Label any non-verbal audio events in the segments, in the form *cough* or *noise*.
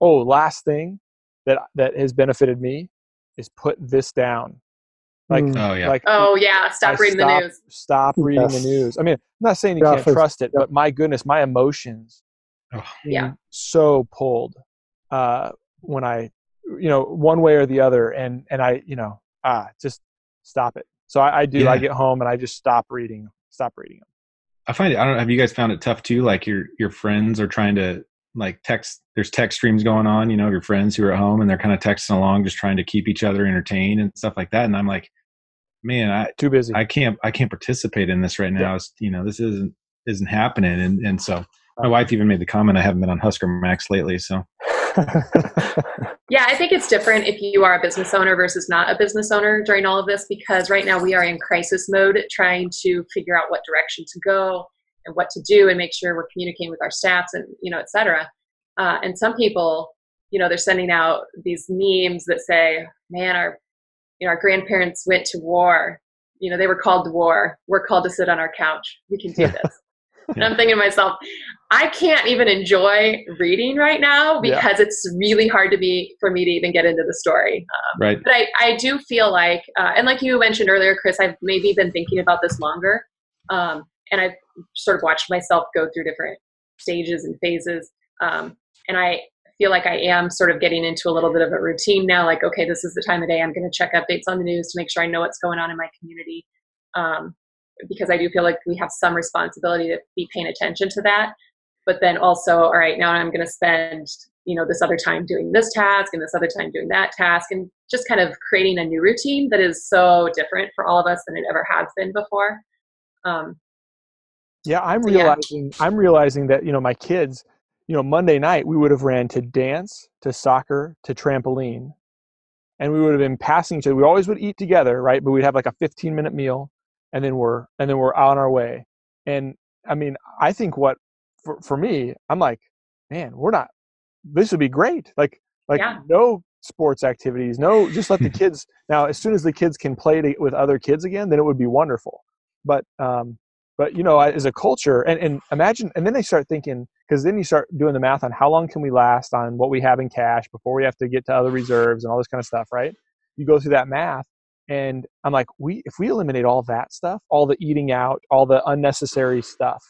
oh, last thing that that has benefited me is put this down. Like, Mm. Oh yeah. like Oh yeah, stop I reading stop, the news. Stop reading Yes. the news. I mean, I'm not saying you Yeah, can't for- trust it, but my goodness, my emotions Oh. Yeah. so pulled uh, when I, you know, one way or the other, and and I, you know, ah, just stop it. So I, I do. I get home and I just stop reading. Stop reading them. I find it. I don't. know, Have you guys found it tough too? Like your your friends are trying to like text. There's text streams going on. You know, your friends who are at home and they're kind of texting along, just trying to keep each other entertained and stuff like that. And I'm like, man, I Too busy. I can't I can't participate in this right now. It's, you know, this isn't isn't happening. And and so my wife even made the comment. I haven't been on HuskerMax lately. So *laughs* Yeah, I think it's different if you are a business owner versus not a business owner during all of this because right now we are in crisis mode trying to figure out what direction to go and what to do and make sure we're communicating with our staffs and you know et cetera. Uh, and some people, you know, they're sending out these memes that say, "Man, our you know our grandparents went to war. You know, they were called to war. We're called to sit on our couch. We can do this." *laughs* And I'm thinking to myself, I can't even enjoy reading right now Yeah. because it's really hard to be for me to even get into the story. Um, right. but I, I do feel like, uh, and like you mentioned earlier, Chris, I've maybe been thinking about this longer, um, and I've sort of watched myself go through different stages and phases, um, and I feel like I am sort of getting into a little bit of a routine now. Like, okay, this is the time of day I'm going to check updates on the news to make sure I know what's going on in my community. Um, because I do feel like we have some responsibility to be paying attention to that. But then also, all right, now I'm going to spend, you know, this other time doing this task and this other time doing that task, and just kind of creating a new routine that is so different for all of us than it ever has been before. Um, Yeah, I'm So, yeah. realizing I'm realizing that, you know, my kids, you know, Monday night we would have ran to dance, to soccer, to trampoline. And we would have been passing each other. We always would eat together, right? But we'd have like a 15 minute meal and then we're and then we're on our way. And I mean, I think what for, for me, I'm like, man, we're not this would be great. Like like Yeah. no sports activities, no just let the *laughs* kids now as soon as the kids can play to, with other kids again, then it would be wonderful. But um but you know as a culture and, and imagine and then they start thinking because then you start doing the math on how long can we last on what we have in cash before we have to get to other reserves and all this kind of stuff right? You go through that math and i'm like we if we eliminate all that stuff all the eating out all the unnecessary stuff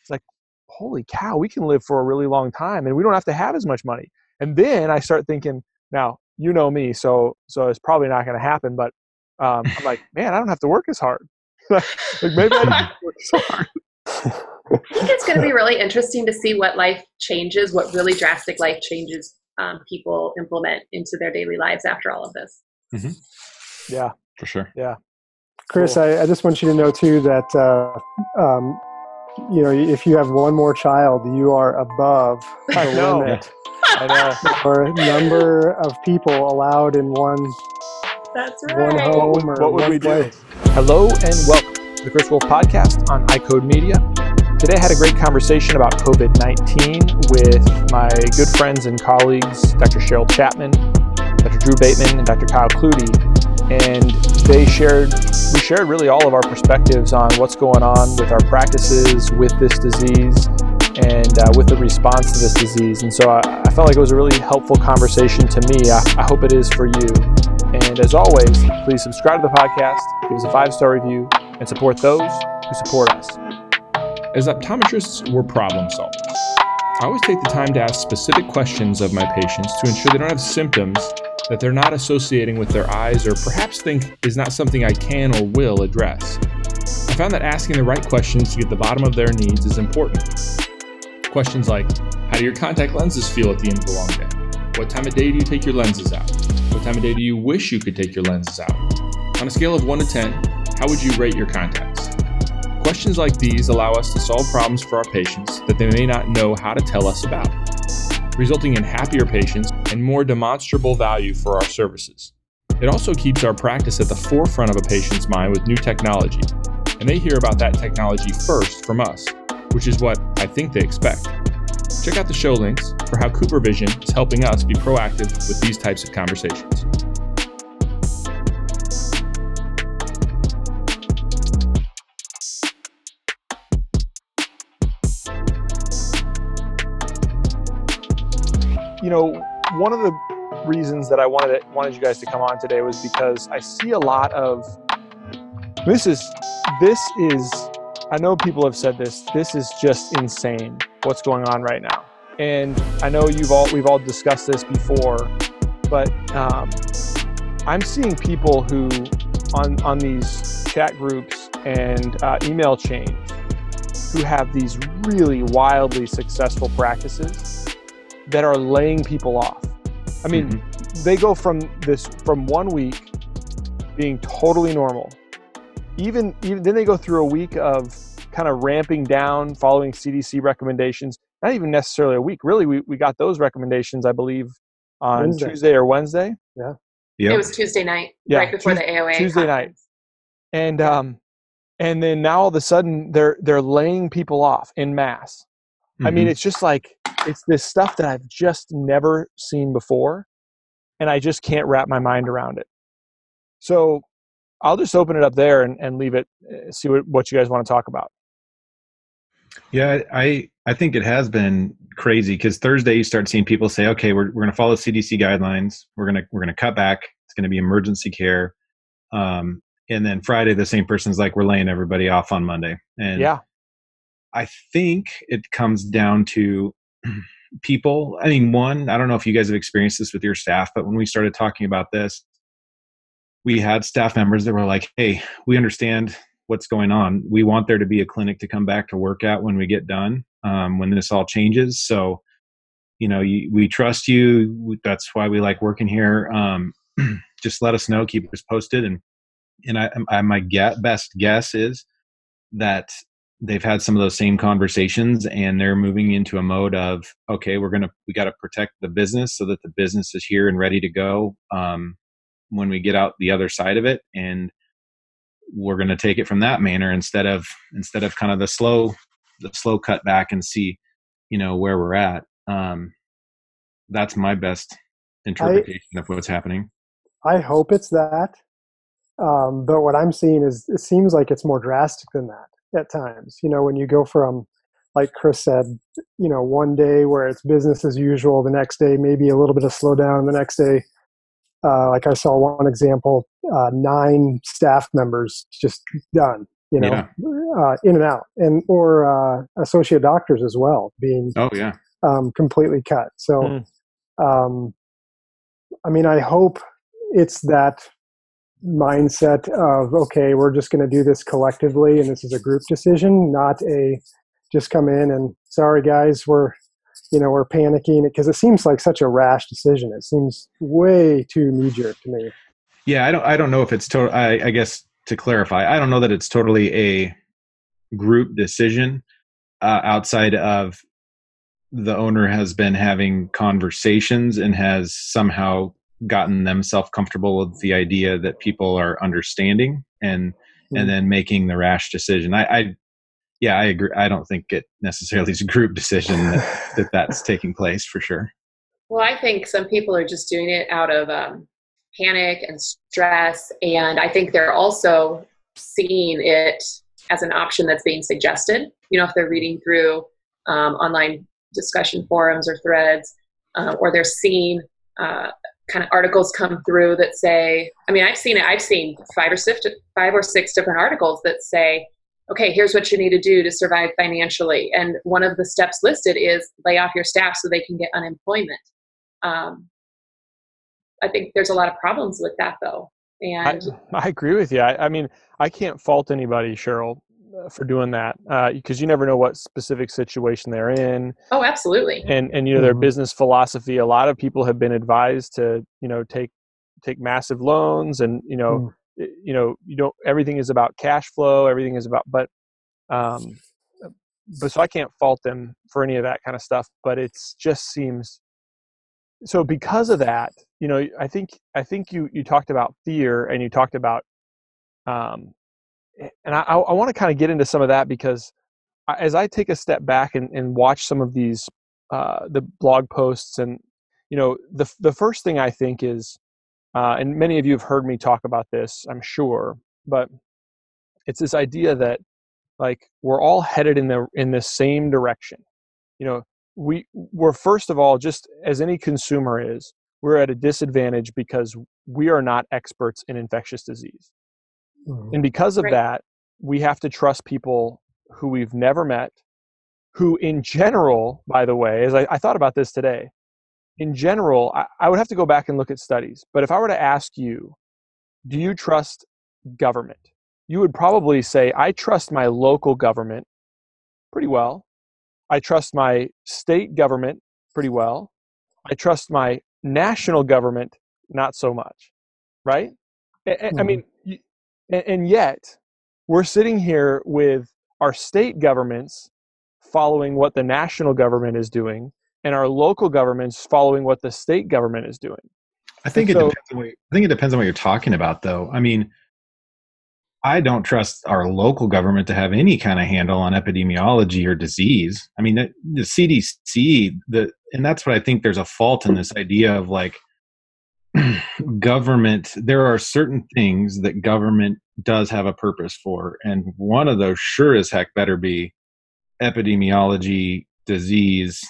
it's like holy cow we can live for a really long time and we don't have to have as much money and then i start thinking now you know me so so it's probably not going to happen but um, i'm like man i don't have to work as hard *laughs* like maybe i don't have to work as hard I think it's going to be really interesting to see what life changes, what really drastic life changes um, people implement into their daily lives after all of this. yeah. For sure. Yeah, Chris, Cool. I, I just want you to know too that uh, um, you know if you have one more child, you are above the limit. I know. *laughs* For number of people allowed in one That's one home or what would one we do? Hello and welcome to the Chris Wolfe Podcast on EyeCode Media. Today I had a great conversation about COVID 19 with my good friends and colleagues, Dr. Cheryl Chapman, Dr. Drew Bateman, and Dr. Kyle Klute. And they shared, we shared really all of our perspectives on what's going on with our practices with this disease and uh, with the response to this disease. And so I, I felt like it was a really helpful conversation to me. I, I hope it is for you. And as always, please subscribe to the podcast, give us a five star review, and support those who support us. As optometrists, we're problem solvers. I always take the time to ask specific questions of my patients to ensure they don't have symptoms that they're not associating with their eyes or perhaps think is not something I can or will address. I found that asking the right questions to get the bottom of their needs is important. Questions like How do your contact lenses feel at the end of a long day? What time of day do you take your lenses out? What time of day do you wish you could take your lenses out? On a scale of 1 to 10, how would you rate your contacts? Questions like these allow us to solve problems for our patients that they may not know how to tell us about, resulting in happier patients and more demonstrable value for our services. It also keeps our practice at the forefront of a patient's mind with new technology, and they hear about that technology first from us, which is what I think they expect. Check out the show links for how CooperVision is helping us be proactive with these types of conversations. you know, one of the reasons that I wanted it, wanted you guys to come on today was because I see a lot of this is this is I know people have said this. This is just insane what's going on right now. And I know you've all we've all discussed this before, but um, I'm seeing people who on on these chat groups and uh, email chains who have these really wildly successful practices that are laying people off. I mean, mm-hmm. they go from this from one week being totally normal. Even even then they go through a week of kind of ramping down following CDC recommendations. Not even necessarily a week. Really, we, we got those recommendations, I believe, on Wednesday. Tuesday or Wednesday. Yeah. Yep. It was Tuesday night, yeah, right before Tuesday, the AOA. Tuesday conference. night. And um and then now all of a sudden they're they're laying people off in mass. Mm-hmm. I mean, mm-hmm. it's just like it's this stuff that I've just never seen before, and I just can't wrap my mind around it. So I'll just open it up there and, and leave it. Uh, see what, what you guys want to talk about. Yeah, I I think it has been crazy because Thursday you start seeing people say, okay, we're we're going to follow CDC guidelines. We're gonna we're gonna cut back. It's going to be emergency care. Um, and then Friday, the same person's like, we're laying everybody off on Monday. And yeah, I think it comes down to *clears throat* people. I mean, one, I don't know if you guys have experienced this with your staff, but when we started talking about this, we had staff members that were like, hey, we understand what's going on. We want there to be a clinic to come back to work at when we get done, um, when this all changes. So, you know, you, we trust you. That's why we like working here. Um, *clears throat* just let us know, keep us posted. And, and I, I my get, best guess is that they've had some of those same conversations and they're moving into a mode of okay we're gonna we got to protect the business so that the business is here and ready to go um, when we get out the other side of it and we're going to take it from that manner instead of instead of kind of the slow the slow cut back and see you know where we're at. Um that's my best interpretation I, of what's happening. I hope it's that um but what i'm seeing is it seems like it's more drastic than that at times. You know when you go from like chris said you know one day where it's business as usual the next day maybe a little bit of slowdown the next day uh, like I saw one example, uh, nine staff members just done, you know, yeah. uh, in and out, and or uh, associate doctors as well being oh yeah um, completely cut. So, mm. um, I mean, I hope it's that mindset of okay, we're just going to do this collectively, and this is a group decision, not a just come in and sorry guys, we're you know, we're panicking because it seems like such a rash decision. It seems way too knee jerk to me. Yeah, I don't. I don't know if it's total. I, I guess to clarify, I don't know that it's totally a group decision uh, outside of the owner has been having conversations and has somehow gotten themselves comfortable with the idea that people are understanding and mm-hmm. and hmm. then making the rash decision. I, I yeah, I agree. I don't think it necessarily is a group decision that, *laughs* that that's taking place for sure. Well, I think some people are just doing it out of um, panic and stress, and I think they're also seeing it as an option that's being suggested. You know, if they're reading through um, online discussion forums or threads, uh, or they're seeing uh, kind of articles come through that say, I mean, I've seen it. I've seen five or six, five or six different articles that say okay, here's what you need to do to survive financially. And one of the steps listed is lay off your staff so they can get unemployment. Um, I think there's a lot of problems with that, though. And I, I agree with you. I, I, mean, I can't fault anybody, Cheryl, uh, for doing that because uh, you never know what specific situation they're in. Oh, absolutely. And and you know their mm-hmm. business philosophy. A lot of people have been advised to you know take take massive loans and you know. Mm you know you don't everything is about cash flow everything is about but um but so i can't fault them for any of that kind of stuff but it's just seems so because of that you know i think i think you you talked about fear and you talked about um and i i want to kind of get into some of that because as i take a step back and, and watch some of these uh the blog posts and you know the the first thing i think is uh, and many of you have heard me talk about this, I'm sure, but it's this idea that like we're all headed in the in the same direction. You know, we we're first of all just as any consumer is we're at a disadvantage because we are not experts in infectious disease Mhm. and because of Right. that we have to trust people who we've never met who in general by the way as i, I thought about this today in general I, I would have to go back and look at studies but if i were to ask you do you trust government? You would probably say i trust my local government pretty well. I trust my state government pretty well. I trust my national government not so much right? A- i mm-hmm. mean and yet we're sitting here with our state governments following what the national government is doing and our local governments following what the state government is doing I think it So- depends. On what, I think it depends on what you're talking about, though. I mean, I don't trust our local government to have any kind of handle on epidemiology or disease. I mean, the, the CDC, the and that's what I think. There's a fault in this idea of like *clears throat* government. There are certain things that government does have a purpose for, and one of those sure as heck better be epidemiology, disease,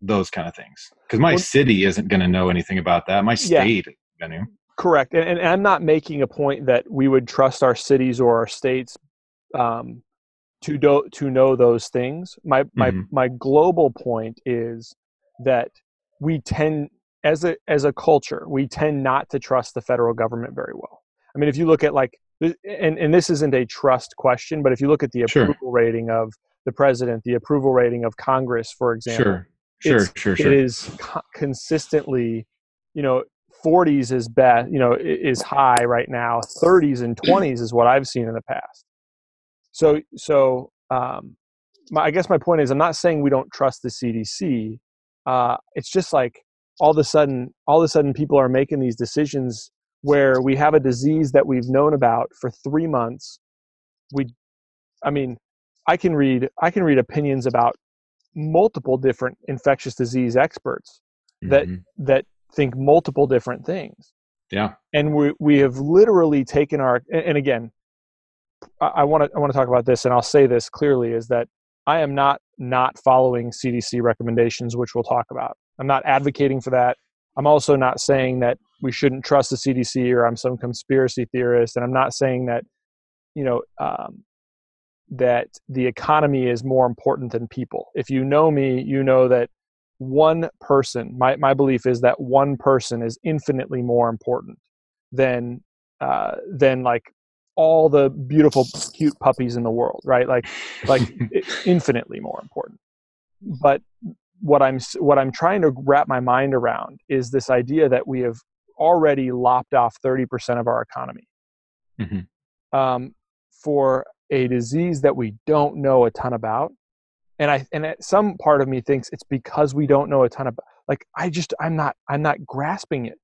those kind of things. Because my Well- city isn't going to know anything about that. My Yeah. state to. Correct, and, and I'm not making a point that we would trust our cities or our states um, to do, to know those things. My my Mhm. my global point is that we tend as a as a culture we tend not to trust the federal government very well. I mean, if you look at like and and this isn't a trust question, but if you look at the Sure. approval rating of the president, the approval rating of Congress, for example, Sure, sure, it's- sure, it sure. is co- consistently you know 40s is best you know is high right now 30s and 20s is what i've seen in the past so so um my, i guess my point is i'm not saying we don't trust the cdc uh it's just like all of a sudden all of a sudden people are making these decisions where we have a disease that we've known about for three months we i mean i can read i can read opinions about multiple different infectious disease experts that Mhm. that think multiple different things Yeah. and we we have literally taken our and and again i want to i want to talk about this and i'll say this clearly is that i am not not following cdc recommendations which we'll talk about i'm not advocating for that i'm also not saying that we shouldn't trust the cdc or i'm some conspiracy theorist and i'm not saying that you know um, that the economy is more important than people. If you know me you know that one person my, my belief is that one person is infinitely more important than uh, than like all the beautiful cute puppies in the world right? Like like *laughs* infinitely more important. But what i'm what i'm trying to wrap my mind around is this idea that we have already lopped off 30% of our economy. Mhm. um, for a disease that we don't know a ton about and i and some part of me thinks it's because we don't know a ton about like i just i'm not i'm not grasping it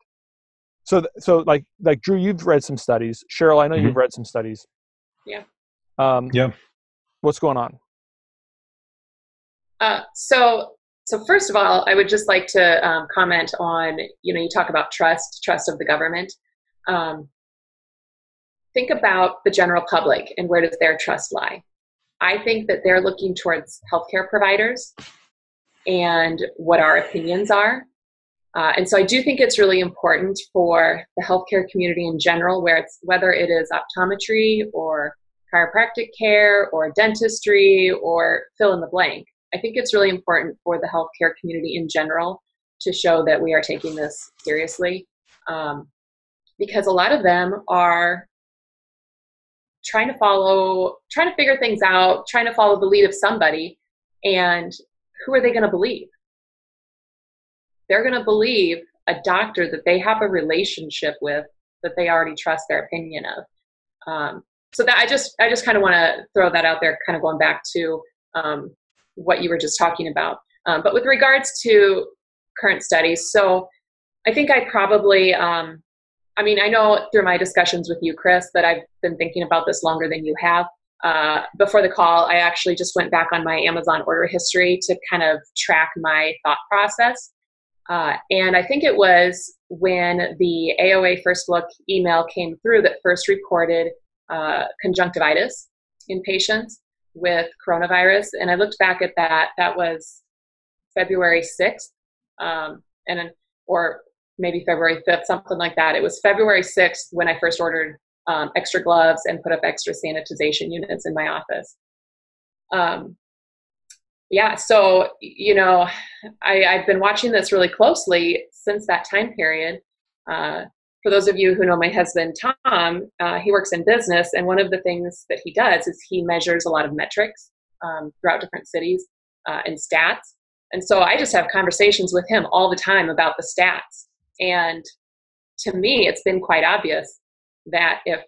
so so like like drew you've read some studies cheryl i know you've read some studies Yeah. um Yeah. what's going on Uh, so, so first of all, I would just like to um, comment on you know you talk about trust, trust of the government. Um, think about the general public and where does their trust lie? I think that they're looking towards healthcare providers and what our opinions are. Uh, and so I do think it's really important for the healthcare community in general, where it's whether it is optometry or chiropractic care or dentistry or fill in the blank. I think it's really important for the healthcare community in general to show that we are taking this seriously, um, because a lot of them are trying to follow, trying to figure things out, trying to follow the lead of somebody, and who are they going to believe? They're going to believe a doctor that they have a relationship with that they already trust their opinion of. Um, so that I just I just kind of want to throw that out there, kind of going back to um, what you were just talking about. Um, but with regards to current studies, so I think I probably, um, I mean, I know through my discussions with you, Chris, that I've been thinking about this longer than you have. Uh, before the call, I actually just went back on my Amazon order history to kind of track my thought process. Uh, and I think it was when the AOA First Look email came through that first reported uh, conjunctivitis in patients with coronavirus. And I looked back at that. That was February 6th, um, and or maybe February 5th, something like that. It was February 6th when I first ordered um, extra gloves and put up extra sanitization units in my office. Um, yeah, so you know, I, have been watching this really closely since that time period. Uh, for those of you who know my husband Tom, uh, he works in business, and one of the things that he does is he measures a lot of metrics um, throughout different cities uh, and stats. And so I just have conversations with him all the time about the stats. And to me, it's been quite obvious that if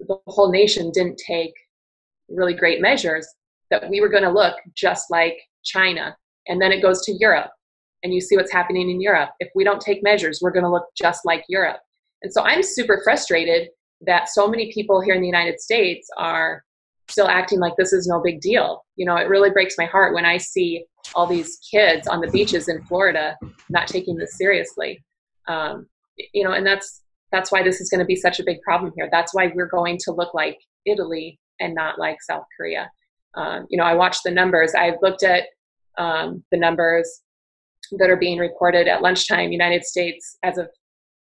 the whole nation didn't take really great measures, that we were going to look just like China. And then it goes to Europe, and you see what's happening in Europe. If we don't take measures, we're going to look just like Europe. And so I'm super frustrated that so many people here in the United States are still acting like this is no big deal. You know, it really breaks my heart when I see all these kids on the beaches in Florida not taking this seriously. Um, you know, and that's that's why this is going to be such a big problem here. That's why we're going to look like Italy and not like South Korea. Um, you know, I watched the numbers. I've looked at um, the numbers that are being reported at lunchtime. United States, as of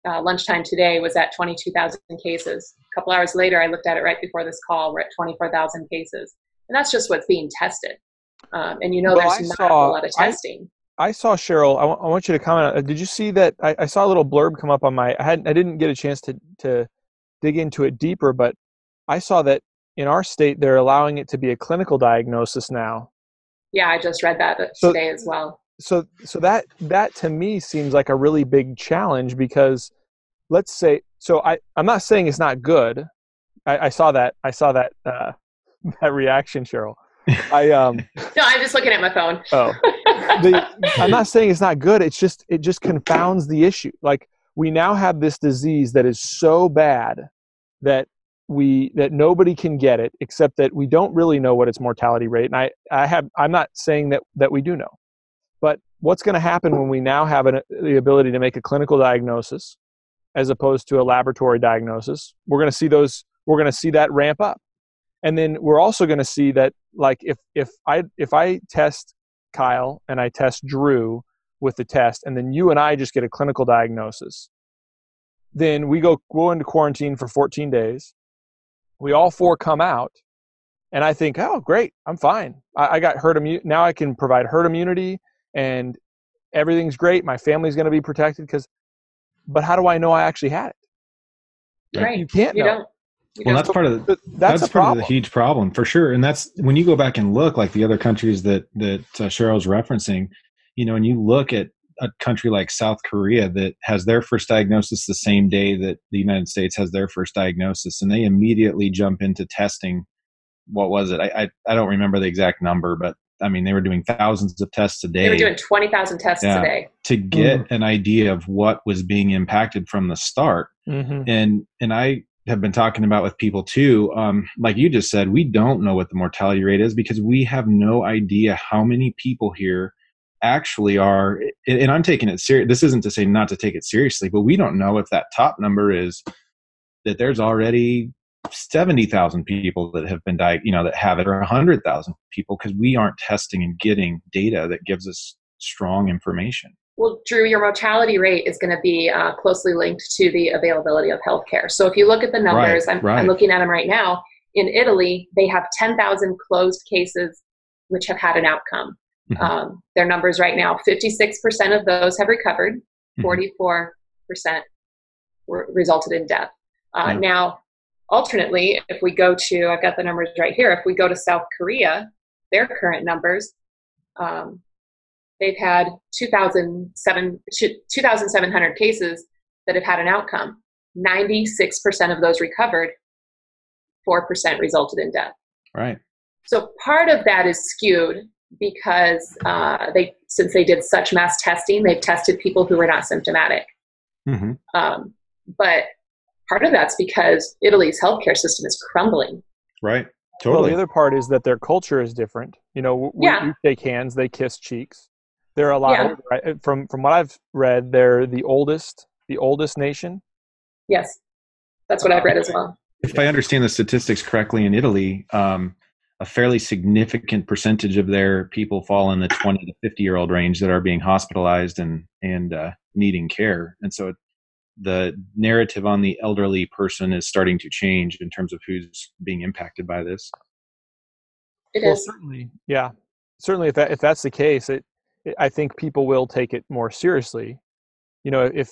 uh, lunchtime today, was at 22,000 cases. A couple hours later, I looked at it right before this call. We're at 24,000 cases, and that's just what's being tested. Um, and you know, well, there's I not saw, a lot of testing. I saw Cheryl. I, w- I want you to comment. Uh, did you see that? I, I, saw a little blurb come up on my. I hadn't. I didn't get a chance to to dig into it deeper, but I saw that in our state they're allowing it to be a clinical diagnosis now. Yeah, I just read that so, today as well. So so that that to me seems like a really big challenge because let's say so I I'm not saying it's not good. I, I saw that I saw that uh, *laughs* that reaction, Cheryl. I um *laughs* no, I'm just looking at my phone. oh, *laughs* the, I'm not saying it's not good. It's just it just confounds the issue. Like we now have this disease that is so bad that we that nobody can get it except that we don't really know what its mortality rate. And I I have I'm not saying that that we do know, but what's going to happen when we now have an, the ability to make a clinical diagnosis as opposed to a laboratory diagnosis? We're going to see those. We're going to see that ramp up and then we're also going to see that like if if i if i test kyle and i test drew with the test and then you and i just get a clinical diagnosis. Then we go go into quarantine for 14 days. We all four come out and i think oh great i'm fine. I, I got herd immunity now i can provide herd immunity and everything's great. My family's going to be protected because but how do i know i actually had it? Right. You can't you know. Don't well, that's part of the, that's, that's part of the huge problem for sure. And that's when you go back and look like the other countries that that uh, Cheryl's referencing, you know, and you look at a country like South Korea that has their first diagnosis the same day that the United States has their first diagnosis, and they immediately jump into testing. What was it? I I, I don't remember the exact number, but I mean, they were doing thousands of tests a day. They were doing 20,000 tests yeah, a day to get mm-hmm. an idea of what was being impacted from the start. Mm-hmm. And and I have been talking about with people too. Um, like you just said, we don't know what the mortality rate is because we have no idea how many people here actually are. And I'm taking it serious. This isn't to say not to take it seriously, but we don't know if that top number is that there's already 70,000 people that have been died, you know, that have it, or 100,000 people because we aren't testing and getting data that gives us strong information. Well, Drew, your mortality rate is going to be uh, closely linked to the availability of healthcare. So if you look at the numbers, right, I'm, right. I'm looking at them right now. In Italy, they have 10,000 closed cases which have had an outcome. Mm-hmm. Um, their numbers right now 56% of those have recovered, mm-hmm. 44% were, resulted in death. Uh, yeah. Now, alternately, if we go to, I've got the numbers right here, if we go to South Korea, their current numbers, um, they've had 2,700 cases that have had an outcome. 96% of those recovered, 4% resulted in death. Right. So part of that is skewed because uh, they, since they did such mass testing, they've tested people who were not symptomatic. Mm-hmm. Um, but part of that's because Italy's healthcare system is crumbling. Right. Totally. Well, the other part is that their culture is different. You know, we, yeah. we shake hands, they kiss cheeks. They're a lot yeah. older, right? From from what I've read, they're the oldest, the oldest nation. Yes, that's what I've read as well. If I understand the statistics correctly, in Italy, um, a fairly significant percentage of their people fall in the 20 to 50 year old range that are being hospitalized and and uh, needing care and so the narrative on the elderly person is starting to change in terms of who's being impacted by this It well, is. certainly, yeah, certainly. If that if that's the case, it, it I think people will take it more seriously. You know, if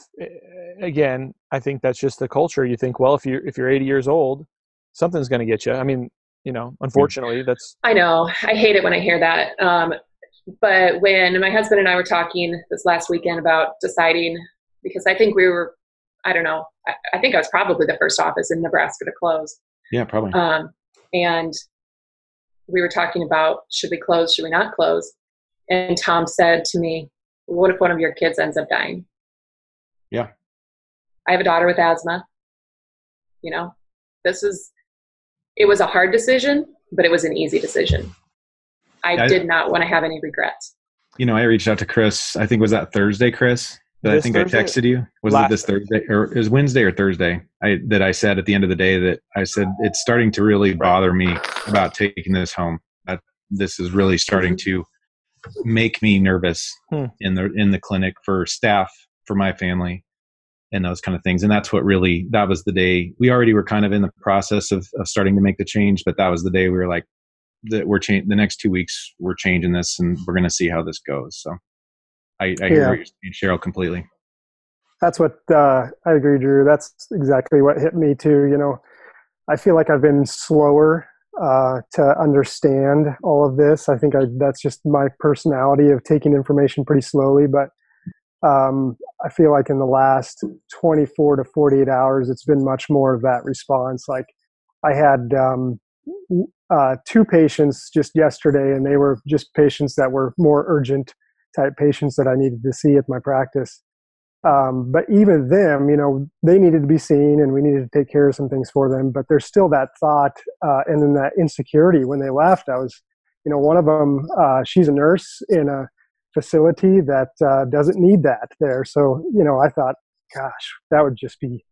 again, I think that's just the culture. You think, well, if you're if you're 80 years old, something's going to get you. I mean, you know, unfortunately, that's I know. I hate it when I hear that. Um, but when my husband and I were talking this last weekend about deciding, because I think we were, I don't know, I, I think I was probably the first office in Nebraska to close. yeah probably Um, and we were talking about should we close, should we not close? And Tom said to me, What if one of your kids ends up dying? Yeah. I have a daughter with asthma. You know, this is, it was a hard decision, but it was an easy decision. I I- did not want to have any regrets. you know i reached out to chris i think was that thursday chris that i think Thursday? i texted you was Last it this thursday or it was wednesday or thursday i that i said at the end of the day that i said it's starting to really bother me about taking this home that this is really starting mm-hmm. to make me nervous Hmm. in the in the clinic for staff for my family and those kind of things and that's what really that was the day we already were kind of in the process of, of starting to make the change but that was the day we were like that we're changing the next two weeks we're changing this and we're going to see how this goes so i, I hear Yeah. what you're saying, cheryl completely That's what uh, I agree, Drew. That's exactly what hit me too. You know, I feel like I've been slower uh, to understand all of this. I think I, that's just my personality of taking information pretty slowly. But um, I feel like in the last 24 to 48 hours, it's been much more of that response. Like I had um, uh, two patients just yesterday, and they were just patients that were more urgent type patients that I needed to see at my practice um, but even them, you know, they needed to be seen and we needed to take care of some things for them. But there's still that thought uh, and then that insecurity when they left. I was, you know, one of them, uh, she's a nurse in a facility that uh, doesn't need that there. So, you know, I thought, gosh, that would just be,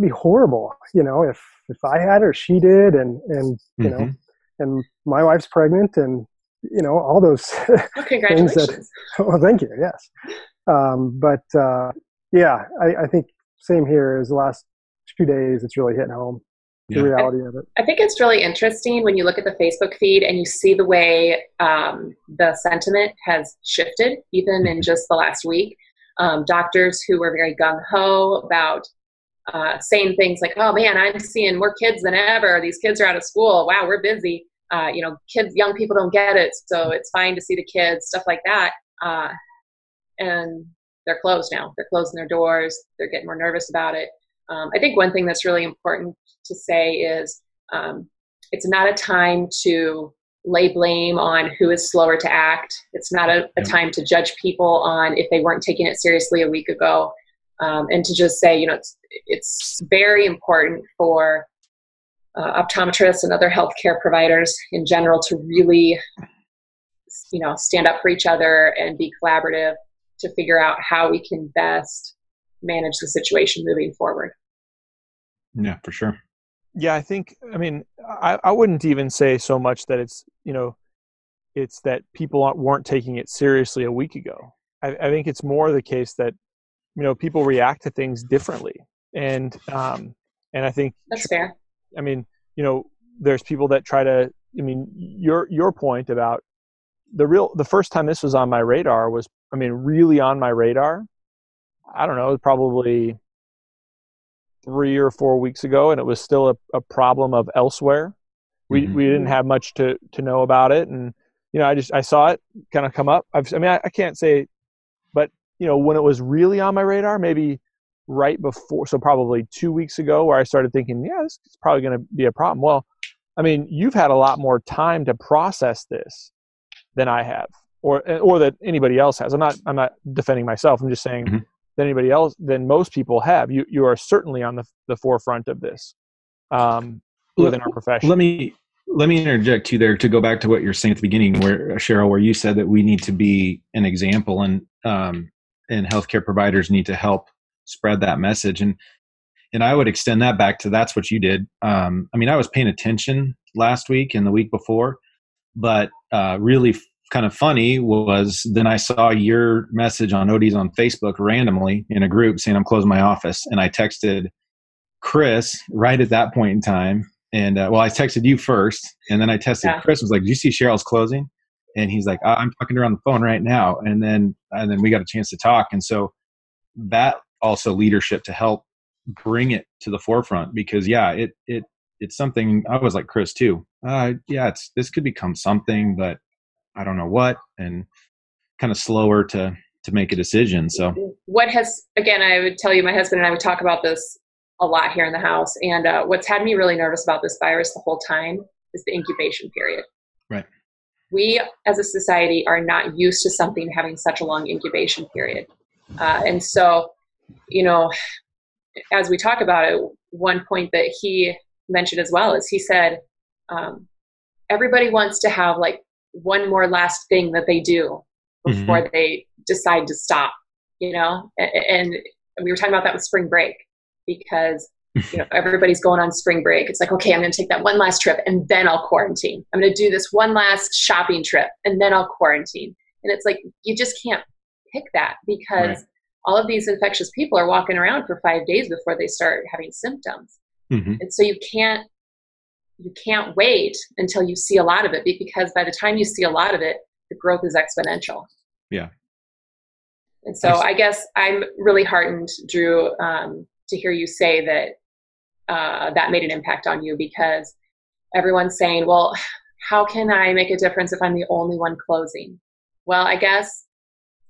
be horrible, you know, if, if I had or she did and, and, you know, Mhm. and my wife's pregnant and, you know, all those *laughs* Well, congratulations. *laughs* well, thank you. Yes, um, but uh, yeah, I, I think same here as the last few days. It's really hitting home the Yeah. reality of it. I think it's really interesting when you look at the Facebook feed and you see the way um, the sentiment has shifted, even in just the last week. Um, doctors who were very gung ho about uh, saying things like, "Oh man, I'm seeing more kids than ever. These kids are out of school. Wow, we're busy." Uh, you know, kids, young people don't get it, so it's fine to see the kids, stuff like that. Uh, and they're closed now. They're closing their doors. They're getting more nervous about it. Um, I think one thing that's really important to say is um, it's not a time to lay blame on who is slower to act. It's not a, a time to judge people on if they weren't taking it seriously a week ago. Um, and to just say, you know, it's, it's very important for uh, optometrists and other healthcare providers in general to really, you know, stand up for each other and be collaborative to figure out how we can best manage the situation moving forward. yeah for sure yeah i think i mean I, I wouldn't even say so much that it's you know it's that people weren't taking it seriously a week ago I, I think it's more the case that you know people react to things differently and um and i think That's fair. I mean, you know, there's people that try to. I mean, your your point about the real the first time this was on my radar was, I mean, really on my radar. I don't know, it was probably three or four weeks ago, and it was still a, a problem of elsewhere. We Mhm. we didn't have much to to know about it, and you know, I just I saw it kind of come up. I've, I mean, I, I can't say, but you know, when it was really on my radar, maybe right before, so probably two weeks ago, where I started thinking, yeah, this is probably going to be a problem. Well, I mean, you've had a lot more time to process this than I have, or or that anybody else has. I'm not I'm not defending myself. I'm just saying Mhm. that anybody else than most people have. You you are certainly on the the forefront of this um, within our profession. let me let me interject too there to go back to what you're saying at the beginning where cheryl where you said that we need to be an example and um and healthcare providers need to help spread that message and and I would extend that back to that's what you did. Um, I mean, I was paying attention last week and the week before, but uh, really kind of funny was then I saw your message on ODs on Facebook randomly in a group saying I'm closing my office, and I texted Chris right at that point in time. And uh, well, I texted you first, and then I tested Yeah. Chris. Was like, "Do you see Cheryl's closing?" And he's like, "I- "I'm talking to her on the phone right now." And then and then we got a chance to talk, and so that also leadership to help bring it to the forefront because yeah, it it it's something I was like Chris too. Uh, yeah, it's this could become something, but I don't know what, and kind of slower to to make a decision. So what has again i would tell you my husband and i would talk about this a lot here in the house and uh, what's had me really nervous about this virus the whole time is the incubation period Right. we as a society are not used to something having such a long incubation period uh, and so you know as we talk about it one point that he mentioned as well is he said um, everybody wants to have like one more last thing that they do before they decide to stop you know? And we were talking about that with spring break because you know *laughs* everybody's going on spring break. It's like okay i'm going to take that one last trip and then i'll quarantine. I'm going to do this one last shopping trip and then i'll quarantine. And it's like you just can't pick that because Right. all of these infectious people are walking around for five days before they start having symptoms. Mhm. and so you can't you can't wait until you see a lot of it because by the time you see a lot of it the growth is exponential Yeah. and so I i guess i'm really heartened drew um, to hear you say that uh, that made an impact on you because everyone's saying well how can i make a difference if i'm the only one closing well i guess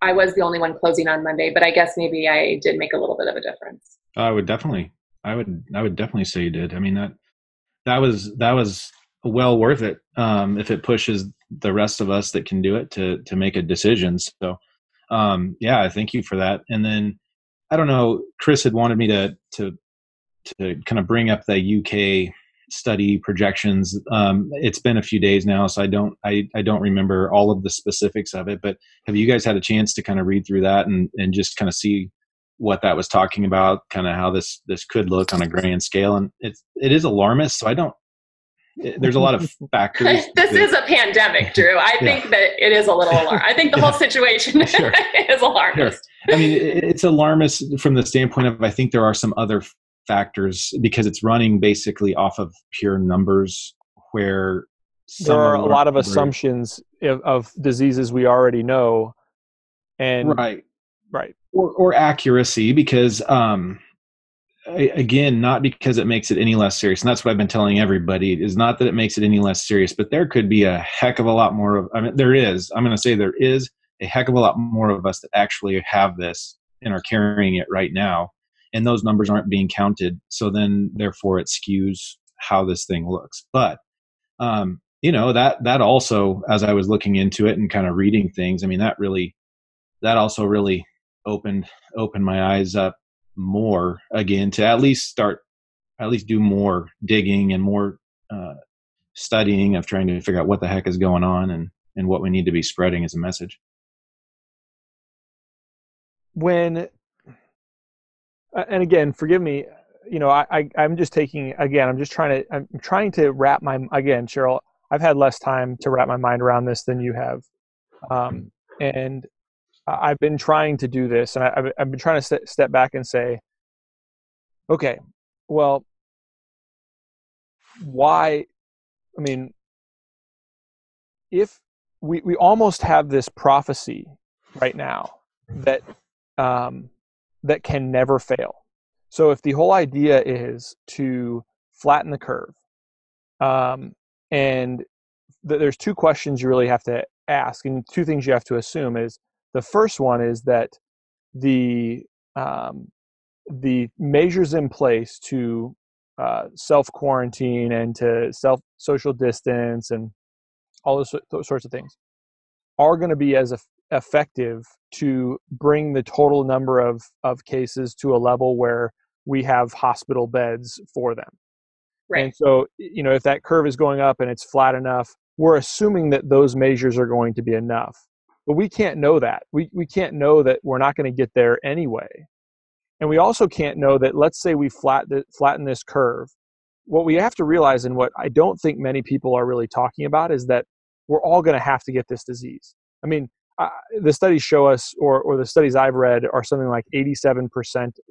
i was the only one closing on monday but i guess maybe i did make a little bit of a difference I would definitely, I would, I would definitely say you did. I mean that that was that was well worth it um, if it pushes the rest of us that can do it to to make a decision. So um, yeah, thank you for that. And then I don't know, Chris had wanted me to to to kind of bring up the UK study projections. Um, it's been a few days now, so I don't I, I don't remember all of the specifics of it. But have you guys had a chance to kind of read through that and and just kind of see what that was talking about, kind of how this this could look on a grand scale? And it's it is alarmist, so I don't. It, there's a lot of *laughs* factors. *laughs* this that- is a pandemic, Drew. I Yeah. think that it is a little alarm. I think the whole situation *laughs* Sure. is alarmist. I mean, it- it's alarmist from the standpoint of I think there are some other factors because it's running basically off of pure numbers where there are a lot of assumptions of, of diseases we already know and right right or, or accuracy because um a- again not because it makes it any less serious and that's what i've been telling everybody is not that it makes it any less serious but there could be a heck of a lot more of i mean there is i'm going to say there is a heck of a lot more of us that actually have this and are carrying it right now and those numbers aren't being counted so then therefore it skews how this thing looks but um you know that that also as i was looking into it and kind of reading things i mean that really that also really opened opened my eyes up more again to at least start at least do more digging and more uh, studying of trying to figure out what the heck is going on and and what we need to be spreading as a message. When and again forgive me you know I, I i'm just taking again i'm just trying to i'm trying to wrap my again cheryl i've had less time to wrap my mind around this than you have. Um, and i've been trying to do this and I, I've, I've been trying to step, step back and say okay well why i mean if we we almost have this prophecy right now that um, that can never fail. So if the whole idea is to flatten the curve, um, and th- there's two questions you really have to ask, and two things you have to assume is the first one is that the um, the measures in place to uh, self quarantine and to self social distance and all those, those sorts of things are going to be as effective to bring the total number of, of cases to a level where we have hospital beds for them. Right. And so, you know, if that curve is going up and it's flat enough, we're assuming that those measures are going to be enough. But we can't know that. We, we can't know that we're not going to get there anyway. and we also can't know that let's say we flat the, flatten this curve what we have to realize and what i don't think many people are really talking about is that we're all going to have to get this disease i mean uh, the studies show us or, or the studies i've read are something like 87%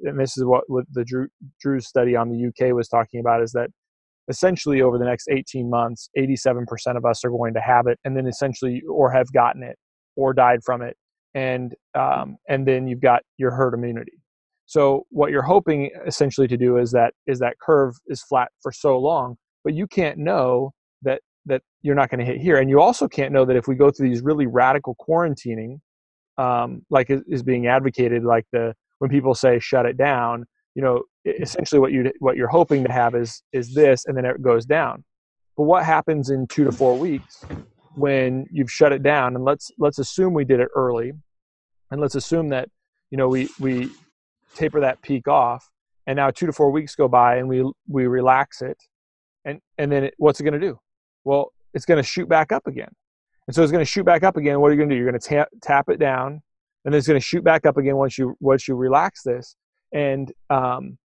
and this is what, what the drew drew's study on the uk was talking about is that essentially over the next 18 months 87% of us are going to have it and then essentially or have gotten it or died from it and um, and then you've got your herd immunity so what you're hoping essentially to do is that is that curve is flat for so long, but you can't know that that you're not going to hit here, and you also can't know that if we go through these really radical quarantining, um, like is being advocated, like the when people say shut it down, you know, essentially what you what you're hoping to have is is this, and then it goes down. But what happens in two to four weeks when you've shut it down? And let's let's assume we did it early, and let's assume that you know we we taper that peak off and now two to four weeks go by and we we relax it and and then it, what's it going to do? Well it's going to shoot back up again. And so it's going to shoot back up again. What are you going to do? You're going to tap, tap it down and then it's going to shoot back up again once you once you relax this. And um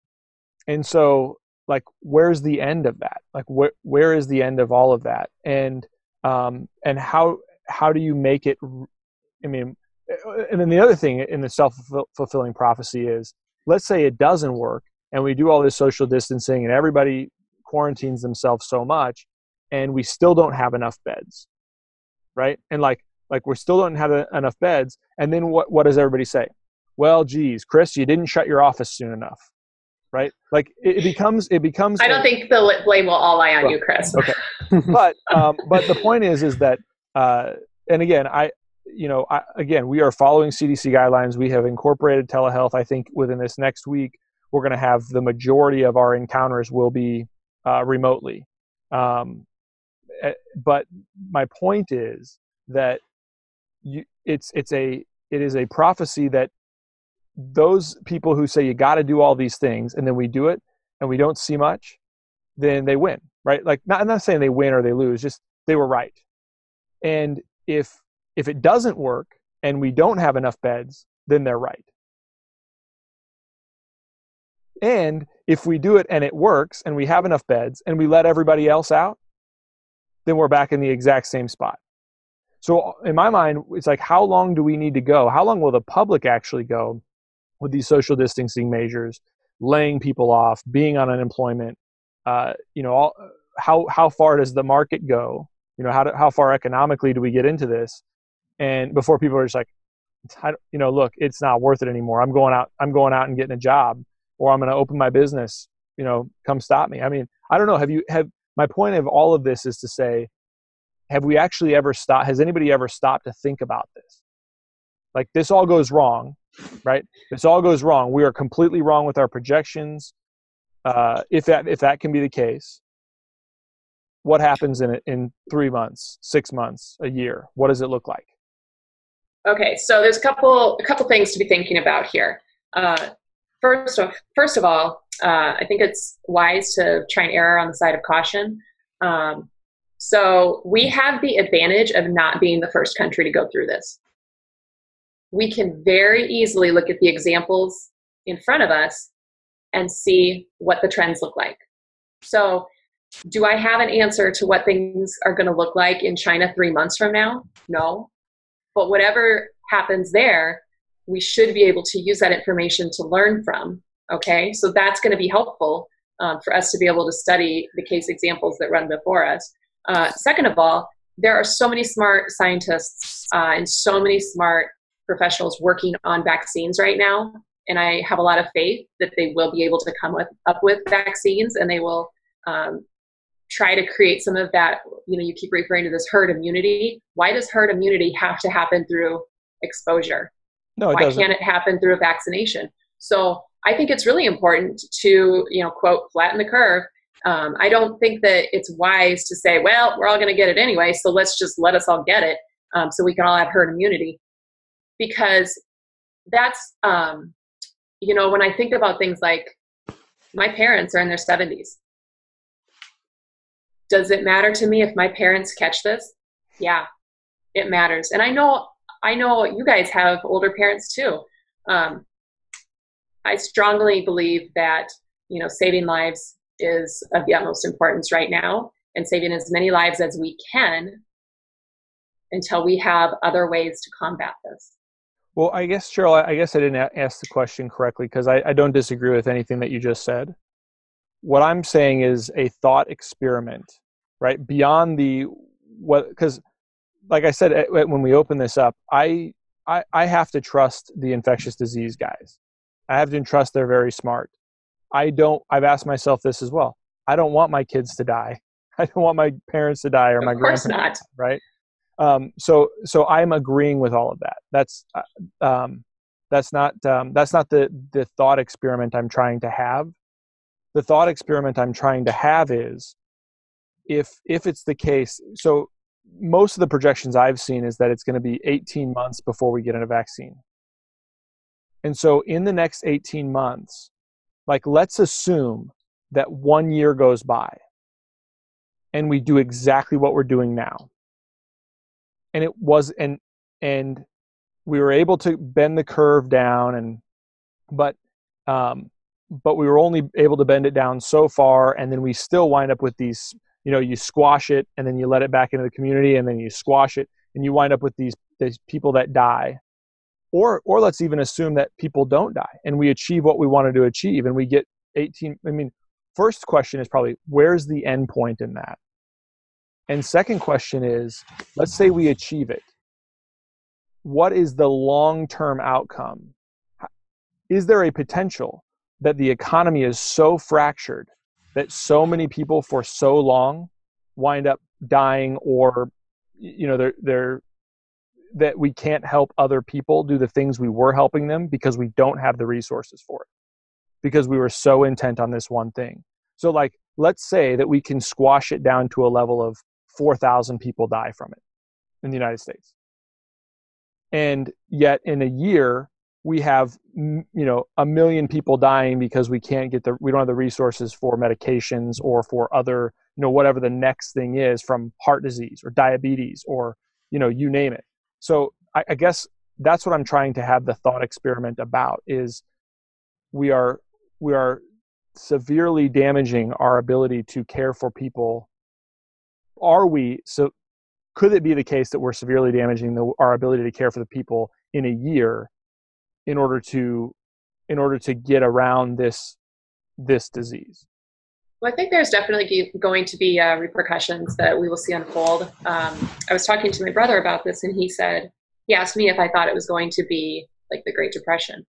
and so like where's the end of that? Like where where is the end of all of that? And um and how how do you make it i mean and then the other thing in the self fulfilling prophecy is let's say it doesn't work and we do all this social distancing and everybody quarantines themselves so much and we still don't have enough beds right? And like like we still don't have a, enough beds and then what what does everybody say? Well geez chris you didn't shut your office soon enough right? Like it, it becomes it becomes i don't think the blame will all lie on well, you chris. okay but *laughs* um but the point is is that uh and again i you know, I, again, we are following CDC guidelines. We have incorporated telehealth. I think within this next week, we're going to have the majority of our encounters will be uh, remotely. Um, eh, but my point is that you, it's it's a it is a prophecy that those people who say you got to do all these things and then we do it and we don't see much, then they win, right? Like not, I'm not saying they win or they lose, just they were right. And if if it doesn't work and we don't have enough beds, then they're right. And if we do it and it works and we have enough beds and we let everybody else out, then we're back in the exact same spot. So, in my mind, it's like, how long do we need to go? How long will the public actually go with these social distancing measures, laying people off, being on unemployment? Uh, you know, all, how how far does the market go? You know, how do, how far economically do we get into this? and before people are just like you know look it's not worth it anymore. I'm going out i'm going out and getting a job or i'm going to open my business you know come stop me. I mean i don't know. Have you have my point of all of this is to say have we actually ever stopped has anybody ever stopped to think about this? Like this all goes wrong right? This all goes wrong. We are completely wrong with our projections uh, if that if that can be the case what happens in it in three months six months a year what does it look like Okay, so there's a couple a couple things to be thinking about here. Uh, first of first of all, uh, I think it's wise to try and err on the side of caution. Um, so we have the advantage of not being the first country to go through this. We can very easily look at the examples in front of us and see what the trends look like. So, do I have an answer to what things are going to look like in China three months from now? No. But whatever happens there, we should be able to use that information to learn from. Okay, so that's going to be helpful um, for us to be able to study the case examples that run before us. Uh, second of all, there are so many smart scientists uh, and so many smart professionals working on vaccines right now. And I have a lot of faith that they will be able to come with, up with vaccines and they will um, try to create some of that you know you keep referring to this herd immunity. Why does herd immunity have to happen through exposure? No it why doesn't. can't it happen through a vaccination? So i think it's really important to you know quote flatten the curve. Um, i don't think that it's wise to say well we're all going to get it anyway so let's just let us all get it um, so we can all have herd immunity. Because that's um, you know when i think about things like my parents are in their 70s does it matter to me if my parents catch this? Yeah, it matters. And I know I know you guys have older parents too. Um, I strongly believe that you know saving lives is of the utmost importance right now, and saving as many lives as we can until we have other ways to combat this. Well, I guess Cheryl, I guess I didn't ask the question correctly because I, I don't disagree with anything that you just said. What I'm saying is a thought experiment, right? Beyond the what, because like I said when we open this up, I, I I have to trust the infectious disease guys. I have to trust they're very smart. I don't. I've asked myself this as well. I don't want my kids to die. *laughs* I don't want my parents to die or of my grandparents. Not. Right. Um, so so I'm agreeing with all of that. That's uh, um, that's not um, that's not the the thought experiment I'm trying to have. The thought experiment I'm trying to have is if if it's the case. So most of the projections I've seen is that it's going to be 18 months before we get in a vaccine. And so in the next 18 months, like let's assume that one year goes by and we do exactly what we're doing now and it was and and we were able to bend the curve down and but um but we were only able to bend it down so far and then we still wind up with these you know you squash it and then you let it back into the community and then you squash it and you wind up with these these people that die. Or or let's even assume that people don't die and we achieve what we wanted to achieve and we get 18 i mean first question is probably where's the end point in that and second question is let's say we achieve it. What is the long term outcome? Is there a potential that the economy is so fractured that so many people for so long wind up dying or you know they're they're that we can't help other people do the things we were helping them because we don't have the resources for it because we were so intent on this one thing so like let's say that we can squash it down to a level of 4,000 people die from it in the United States. And yet in a year, we have you know a million people dying because we can't get the we don't have the resources for medications or for other you know whatever the next thing is from heart disease or diabetes or you know you name it so I, I guess that's what i'm trying to have the thought experiment about is we are we are severely damaging our ability to care for people are we so could it be the case that we're severely damaging the, our ability to care for the people in a year in order to in order to get around this this disease? Well i think there's definitely going to be uh, repercussions that we will see unfold. Um, i was talking to my brother about this and he said he asked me if i thought it was going to be like the great depression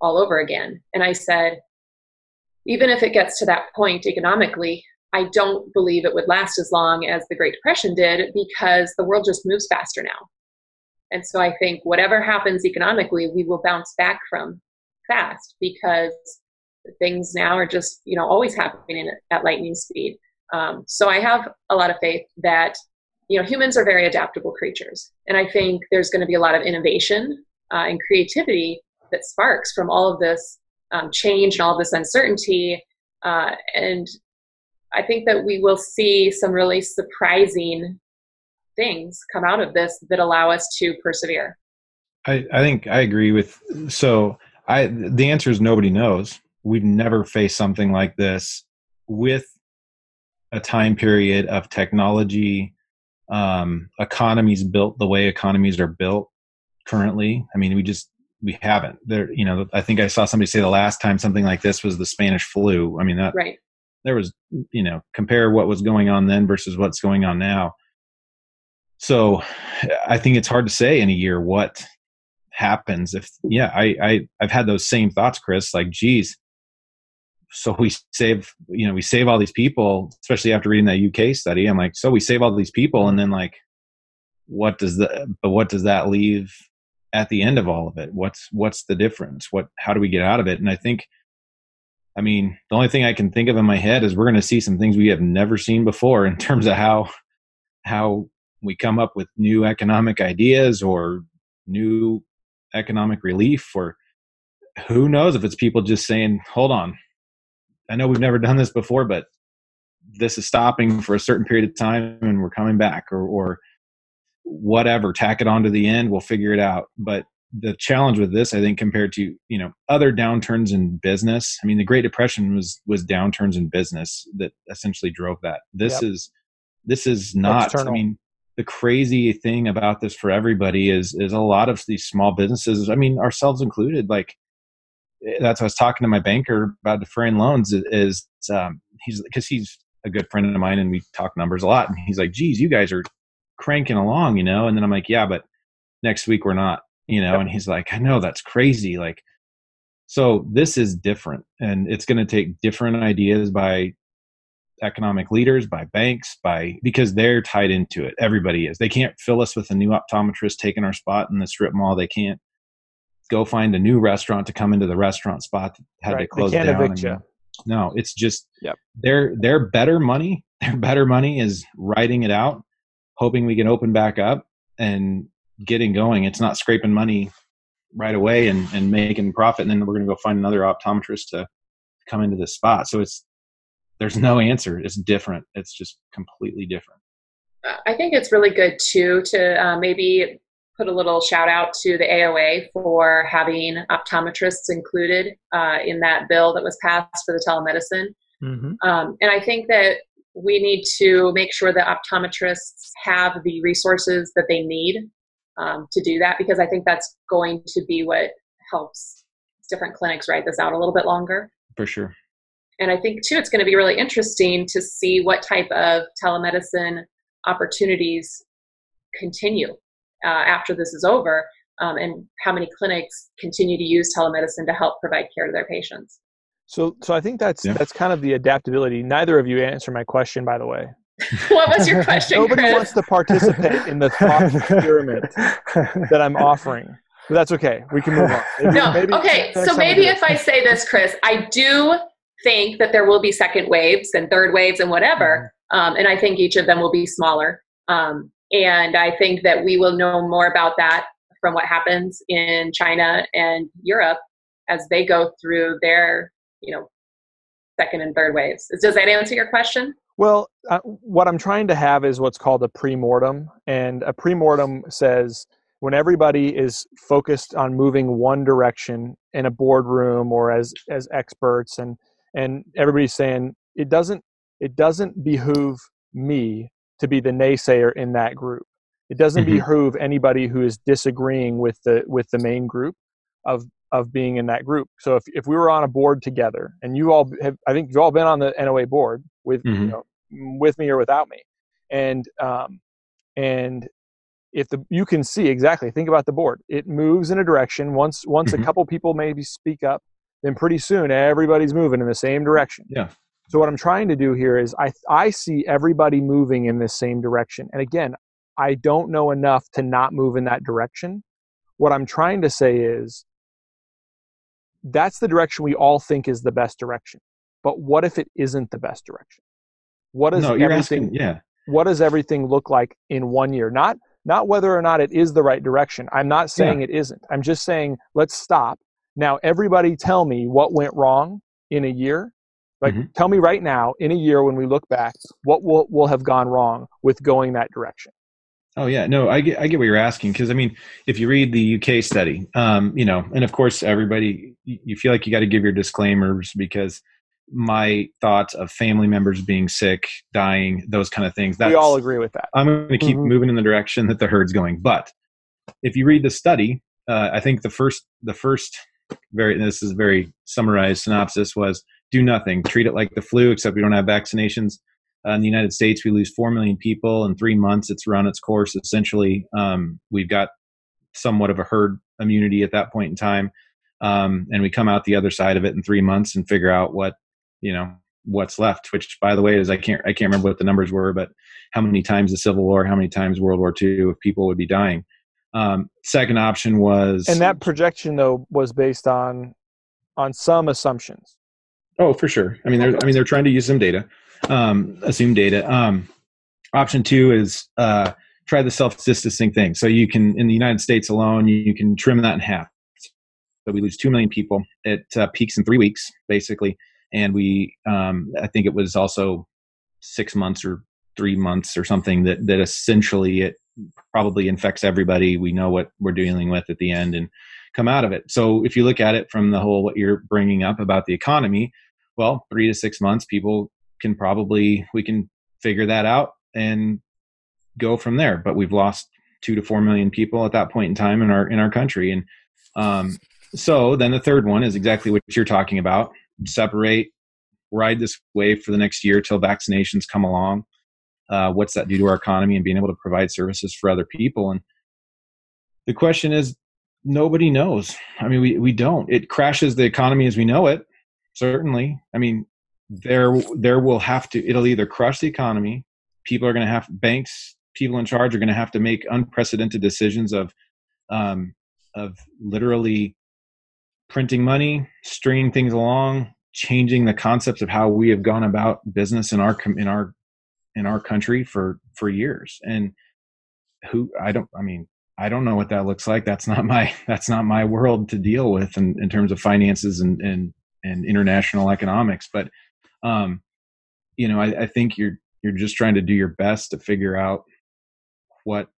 all over again. And i said even if it gets to that point economically I don't believe it would last as long as the Great Depression did because the world just moves faster now. And so I think whatever happens economically, we will bounce back from fast because things now are just, you know, always happening at lightning speed. Um, so I have a lot of faith that, you know, humans are very adaptable creatures. And I think there's going to be a lot of innovation uh, and creativity that sparks from all of this um, change and all of this uncertainty. Uh, and I think that we will see some really surprising things come out of this that allow us to persevere. I, I think I agree with so I the answer is nobody knows. We've never faced something like this with a time period of technology, um, economies built the way economies are built currently. I mean, we just we haven't. There, you know, I think I saw somebody say the last time something like this was the Spanish flu. I mean, that right there was you know compare what was going on then versus what's going on now. So i think it's hard to say in a year what happens if yeah i, I i've had those same thoughts chris like geez so we save you know we save all these people especially after reading that uk study. I'm like so we save all these people and then like what does the but what does that leave at the end of all of it? What's what's the difference? What how do we get out of it? And i think I mean, the only thing I can think of in my head is we're going to see some things we have never seen before in terms of how how we come up with new economic ideas or new economic relief or who knows if it's people just saying, "Hold on. I know we've never done this before, but this is stopping for a certain period of time and we're coming back or or whatever, tack it on to the end, we'll figure it out." But the challenge with this, I think, compared to you know other downturns in business. I mean, the Great Depression was was downturns in business that essentially drove that. This Yep. is this is not. External. I mean, the crazy thing about this for everybody is is a lot of these small businesses. I mean, ourselves included. Like eh, that's what I was talking to my banker about deferring loans. Is, is um, he's because he's a good friend of mine and we talk numbers a lot. And he's like, "Geez, you guys are cranking along, you know." And then I'm like, "Yeah, but next week we're not." You know, and he's like, "I know that's crazy." Like, so this is different, and it's going to take different ideas by economic leaders, by banks, by because they're tied into it. Everybody is. They can't fill us with a new optometrist taking our spot in the strip mall. They can't go find a new restaurant to come into the restaurant spot that had to Right. They close down. evict I mean, you. no, it's just Yep. their their better money. *laughs* Their better money is writing it out, hoping we can open back up and getting going. It's not scraping money right away and, and making profit, and then we're going to go find another optometrist to come into this spot. So it's there's no answer. It's different. It's just completely different. I think it's really good too to uh, maybe put a little shout out to the AOA for having optometrists included uh, in that bill that was passed for the telemedicine. Mhm. Um, and I think that we need to make sure that optometrists have the resources that they need um, to do that because I think that's going to be what helps different clinics ride this out a little bit longer. For sure. And I think too, it's going to be really interesting to see what type of telemedicine opportunities continue uh, after this is over, um, and how many clinics continue to use telemedicine to help provide care to their patients. So, so I think that's Yeah. that's kind of the adaptability. Neither of you answered my question, by the way. *laughs* what was your question, Nobody Chris? wants to participate in the thought *laughs* experiment that I'm offering. But that's okay. We can move on. Maybe- no, maybe okay. So maybe if I say this, Chris, I do think that there will be second waves and third waves and whatever, Mm-hmm. um, and I think each of them will be smaller. Um, and I think that we will know more about that from what happens in China and Europe as they go through their, you know, second and third waves. Does that answer your question? Well, uh, what I'm trying to have is what's called a pre-mortem, and a pre-mortem says when everybody is focused on moving one direction in a boardroom or as as experts, and and everybody's saying it doesn't it doesn't behoove me to be the naysayer in that group. It doesn't Mhm. behoove anybody who is disagreeing with the with the main group of of being in that group. So if, if we were on a board together and you all have, I think you've all been on the NOA board with, Mhm. you know, with me or without me. And, um, and if the, you can see exactly, think about the board, it moves in a direction. Once, once Mhm. a couple people maybe speak up, then pretty soon everybody's moving in the same direction. Yeah. So what I'm trying to do here is I, I see everybody moving in the same direction. And again, I don't know enough to not move in that direction. What I'm trying to say is that's the direction we all think is the best direction. But what if it isn't the best direction? What does No, you're asking. Yeah. what does everything look like in one year? Not not whether or not it is the right direction. I'm not saying it isn't. I'm just saying let's stop. Now everybody tell me what went wrong in a year. Like Mhm. tell me right now in a year when we look back what will will have gone wrong with going that direction. Oh yeah, no, I get I get what you're asking because I mean, if you read the UK study, um, you know, and of course everybody, you feel like you got to give your disclaimers because my thoughts of family members being sick, dying, those kind of things. That's, we all agree with that. I'm going to keep Mhm. moving in the direction that the herd's going. But if you read the study, uh, I think the first the first very this is a very summarized synopsis was do nothing, treat it like the flu, except we don't have vaccinations. Uh, in the United States, we lose four million people in three months. It's run its course. Essentially, um, we've got somewhat of a herd immunity at that point in time, um, and we come out the other side of it in three months and figure out what you know what's left. Which, by the way, is I can't I can't remember what the numbers were, but how many times the Civil War, how many times World War II, if people would be dying. Um, second option was And that projection though was based on on some assumptions. Oh, for sure. I mean, they're I mean they're trying to use some data, um, assume data. Um, option two is uh, try the self distancing thing. So you can in the United States alone, you, can trim that in half. So we lose two million people. It uh, peaks in three weeks, basically, and we um, I think it was also six months or three months or something that that essentially it probably infects everybody. We know what we're dealing with at the end and come out of it. So if you look at it from the whole what you're bringing up about the economy, well, three to six months, people can probably we can figure that out and go from there. But we've lost two to four million people at that point in time in our in our country, and um, so then the third one is exactly what you're talking about: separate, ride this wave for the next year till vaccinations come along. Uh, what's that do to our economy and being able to provide services for other people? And the question is, nobody knows. I mean, we we don't. It crashes the economy as we know it. Certainly. I mean, there there will have to. It'll either crush the economy. People are going to have banks. People in charge are going to have to make unprecedented decisions of um, of literally printing money, stringing things along, changing the concepts of how we have gone about business in our in our in our country for for years. And who I don't. I mean, I don't know what that looks like. That's not *laughs* my that's not my world to deal with in, in terms of finances and and and international economics. But um, you know, I, I think you're you're just trying to do your best to figure out what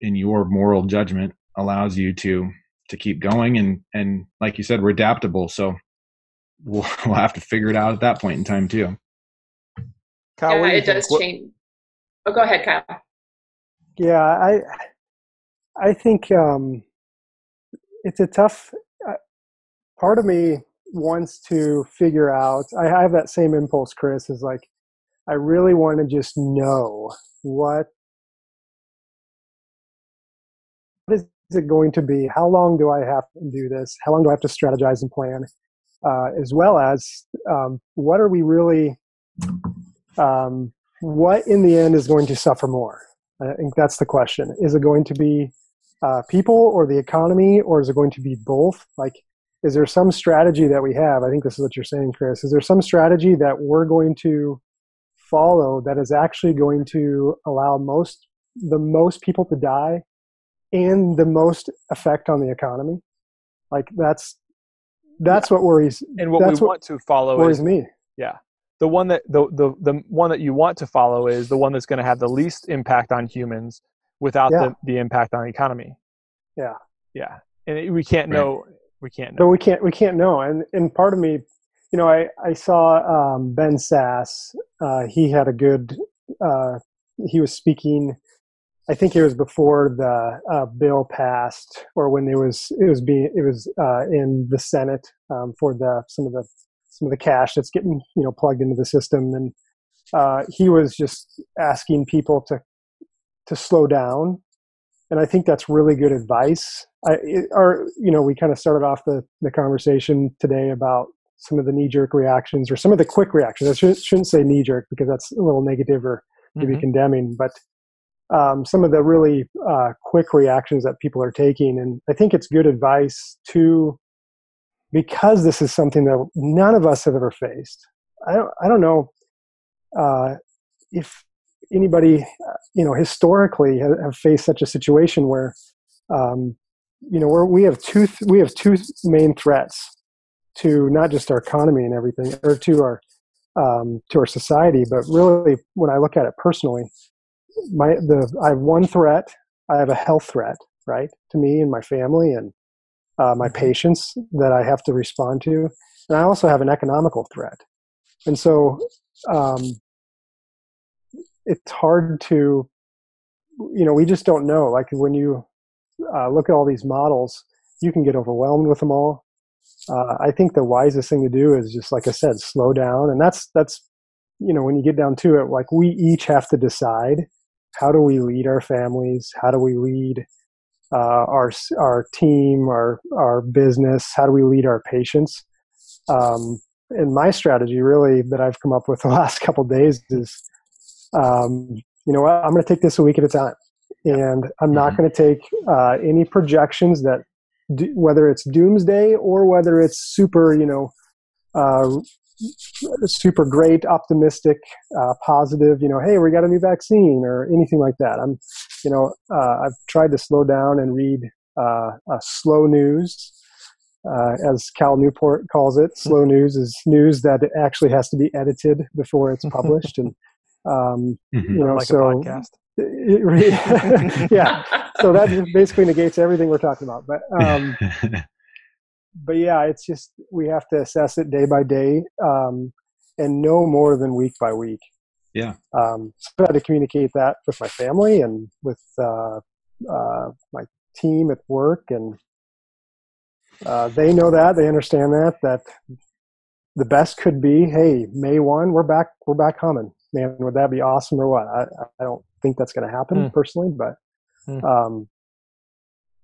in your moral judgment allows you to to keep going and and like you said we're adaptable so we'll, *laughs* we'll have to figure it out at that point in time too. Kyle, yeah, it does what, change. Oh go ahead Kyle. Yeah i i think um it's a tough uh, part of me wants to figure out i have that same impulse chris is like i really want to just know what what is it going to be? How long do I have to do this? How long do I have to strategize and plan? Uh, as well as um, what are we really, um, what in the end is going to suffer more? I think that's the question. Is it going to be uh, people or the economy, or is it going to be both? Like, is there some strategy that we have? I think this is what you're saying, Chris. Is there some strategy that we're going to follow that is actually going to allow most the most people to die and the most effect on the economy. Like that's that's yeah. what worries. And what we what want to follow worries is, me. Yeah, the one that the the the one that you want to follow is the one that's going to have the least impact on humans without yeah. the the impact on the economy. Yeah, yeah, and we can't right. know. We can't. Know. But we can't. We can't know. And and part of me, you know, I I saw um, Ben Sasse. Uh, he had a good. Uh, he was speaking I think it was before the uh, bill passed, or when it was it was being it was uh, in the Senate um, for the some of the some of the cash that's getting you know plugged into the system, and uh, he was just asking people to to slow down, and I think that's really good advice. I it, or you know we kind of started off the the conversation today about some of the knee jerk reactions or some of the quick reactions. I shouldn't, shouldn't say knee jerk because that's a little negative or maybe mm-hmm. condemning, but um, some of the really uh, quick reactions that people are taking. And I think it's good advice to, because this is something that none of us have ever faced. I don't, I don't know uh, if anybody, uh, you know, historically have, have faced such a situation where, um, you know, we have two, th- we have two main threats to not just our economy and everything, or to our, um, to our society, but really when I look at it personally, my the I have one threat. I have a health threat, right, to me and my family and uh, my mm-hmm. patients that I have to respond to, and I also have an economical threat. And so, um, it's hard to, you know, we just don't know. Like when you uh, look at all these models, you can get overwhelmed with them all. Uh, I think the wisest thing to do is just, like I said, slow down, and that's that's you know when you get down to it, like we each have to decide how do we lead our families? How do we lead uh, our our team, our our business? How do we lead our patients? Um, and my strategy, really, that I've come up with *laughs* the last couple days is, um, you know. I'm going to take this a week at a time, and I'm not mm-hmm. going to take uh, any projections that, do, whether it's doomsday or whether it's super, you know, uh, super great, optimistic, uh, positive. You know, hey, we got a new vaccine or anything like that. I'm, you know, uh, I've tried to slow down and read uh, slow news, uh, as Cal Newport calls it. *laughs* Slow news is news that actually has to be edited before it's *laughs* published, and um, mm-hmm. you know, like so *laughs* It re- yeah. So that basically negates everything we're talking about. But um, but yeah, it's just we have to assess it day by day um, and no more than week by week. Yeah. Um, so I had to communicate that with my family and with uh, uh, my team at work, and uh, they know that they understand that that the best could be, hey, May one, we're back, we're back humming. Man, would that be awesome or what? I, I don't think that's going to happen Mm. personally, but Mm. um,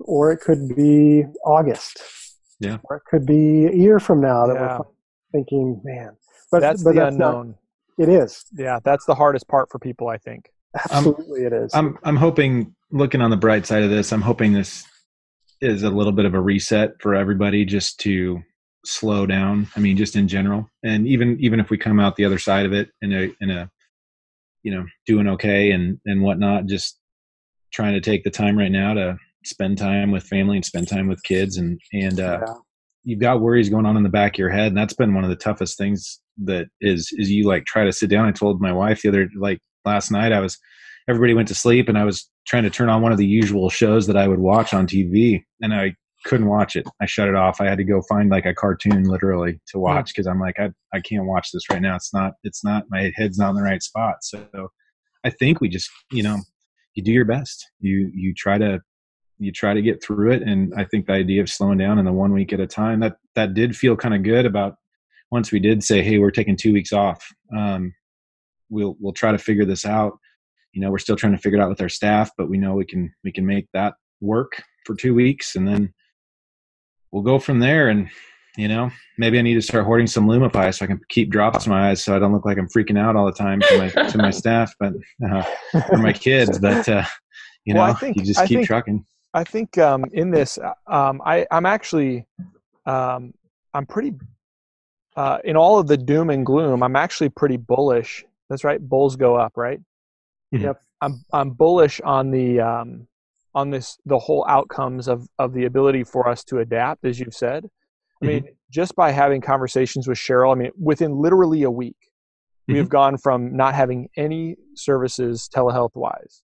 or it could be August. Yeah. Or it could be a year from now that Yeah. we're thinking, man. But that's but the that's not- unknown. it is. yeah, that's the hardest part for people, I think. Absolutely, it is. I'm I'm hoping looking on the bright side of this, I'm hoping this is a little bit of a reset for everybody just to slow down. I mean, just in general. And even even if we come out the other side of it in a in a you know, doing okay and and whatnot, just trying to take the time right now to spend time with family and spend time with kids and and uh yeah. you've got worries going on in the back of your head and that's been one of the toughest things that is is you like try to sit down. I told my wife the other like last night i was everybody went to sleep and i was trying to turn on one of the usual shows that i would watch on tv and i couldn't watch it. I shut it off. I had to go find like a cartoon literally to watch because i'm like I, I can't watch this right now. It's not it's not my head's not in the right spot. So i think we just you know you do your best. You you try to you try to get through it and i think the idea of slowing down in the one week at a time that that did feel kind of good about once we did say hey we're taking two weeks off um, we'll we'll try to figure this out. You know we're still trying to figure it out with our staff but we know we can we can make that work for two weeks and then we'll go from there and you know maybe i need to start hoarding some lumify so i can keep drops in my eyes so i don't look like i'm freaking out all the time to my to my *laughs* staff but uh, for my kids but uh, you Well, know think- you just I keep think- trucking I think um, in this, um, I, I'm actually, um, I'm pretty, uh, in all of the doom and gloom, I'm actually pretty bullish. That's right, bulls go up, right? Mhm. Yep. I'm I'm bullish on the um, on this the whole outcomes of of the ability for us to adapt, as you've said. I mean, just by having conversations with Cheryl, I mean, within literally a week, we have gone from not having any services telehealth wise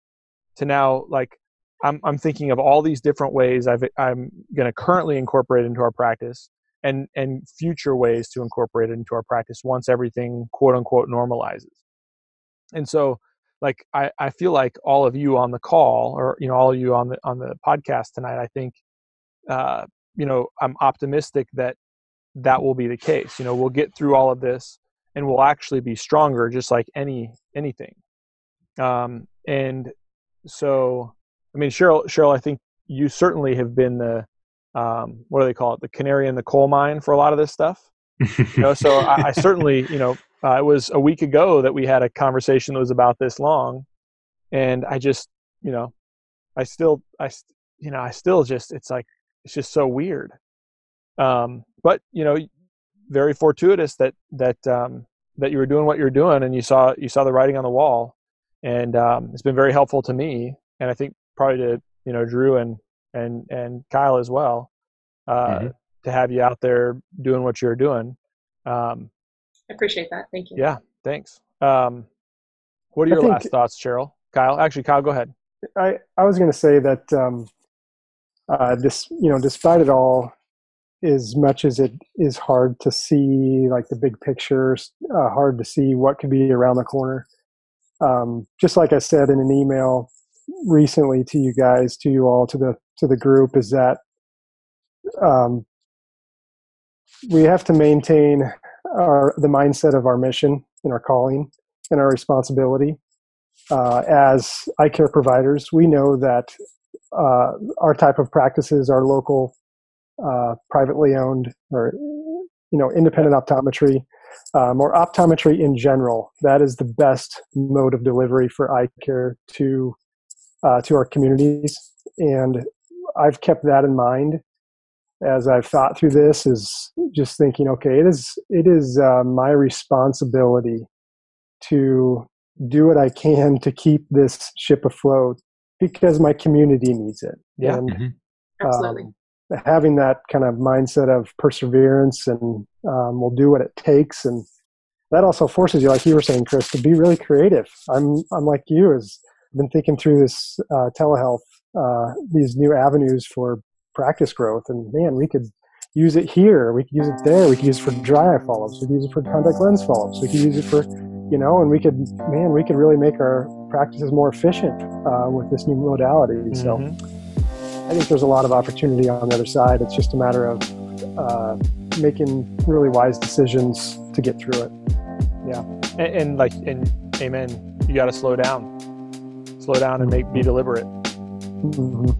to now like I'm I'm thinking of all these different ways I've I'm going to currently incorporate into our practice and and future ways to incorporate it into our practice once everything quote unquote normalizes. And so like I, I feel like all of you on the call or you know all of you on the on the podcast tonight I think uh you know I'm optimistic that that will be the case. You know, we'll get through all of this and we'll actually be stronger just like any anything. Um and so I mean, Cheryl, Cheryl, I think you certainly have been the um, what do they call it, the canary in the coal mine for a lot of this stuff. You know, so I, I certainly, you know, uh, it was a week ago that we had a conversation that was about this long, and I just, you know, I still, I, you know, I still just, it's like, it's just so weird. Um, but you know, very fortuitous that that um, that you were doing what you're doing, and you saw you saw the writing on the wall, and um, it's been very helpful to me, and I think probably to you know Drew and and and Kyle as well uh, Mhm. to have you out there doing what you're doing. Um, I appreciate that. Thank you. yeah, thanks. Um, what are your think- last thoughts, Cheryl? Kyle, actually, Kyle, go ahead. I, I was going to say that um, uh, this, you know, despite it all, as much as it is hard to see like the big picture, uh, hard to see what could be around the corner. Um, just like I said in an email recently to you guys, to you all, to the to the group, is that um, we have to maintain our the mindset of our mission and our calling and our responsibility uh, as eye care providers, we know that uh, our type of practices are local, uh, privately owned, or you know, independent optometry, um, or optometry in general. That is the best mode of delivery for eye care to uh, to our communities, and I've kept that in mind as I've thought through this. Is just thinking, okay, it is it is uh, my responsibility to do what I can to keep this ship afloat because my community needs it. Yeah. And Mhm. Absolutely. um, having that kind of mindset of perseverance and um, we'll do what it takes. And that also forces you, like you were saying, Chris, to be really creative. I'm, I'm like you is been thinking through this uh, telehealth, uh, these new avenues for practice growth, and man, we could use it here, we could use it there, we could use it for dry eye follow-ups, we could use it for contact lens follow-ups, we could use it for, you know, and we could, man, we could really make our practices more efficient uh, with this new modality. So Mhm. I think there's a lot of opportunity on the other side. It's just a matter of uh, making really wise decisions to get through it. and, and like and amen you got to slow down slow down and make be deliberate. Mhm.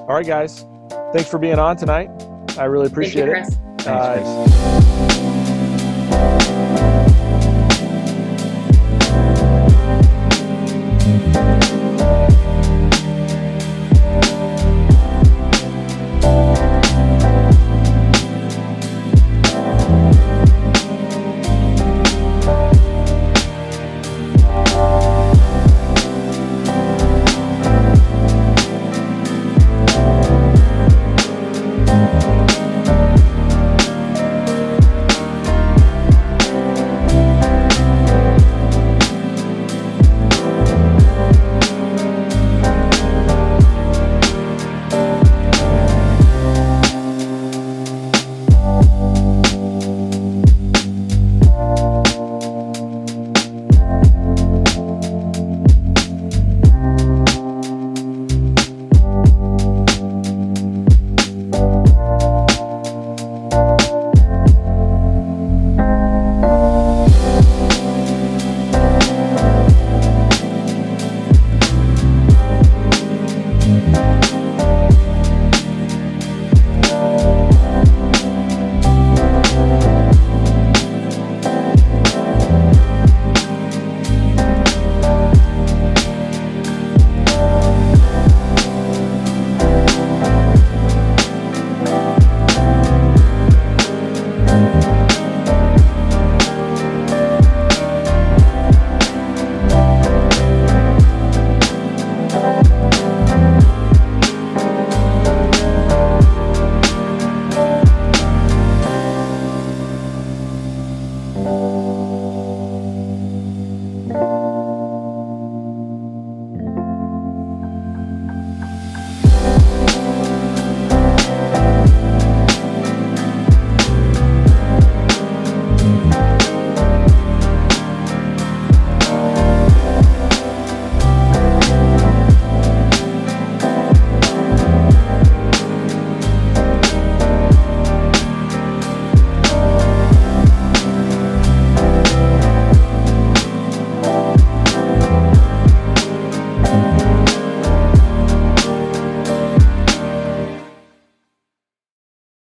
all right guys. Thanks for being on tonight. I really Thank you, appreciate it. Chris. Thanks, Uh,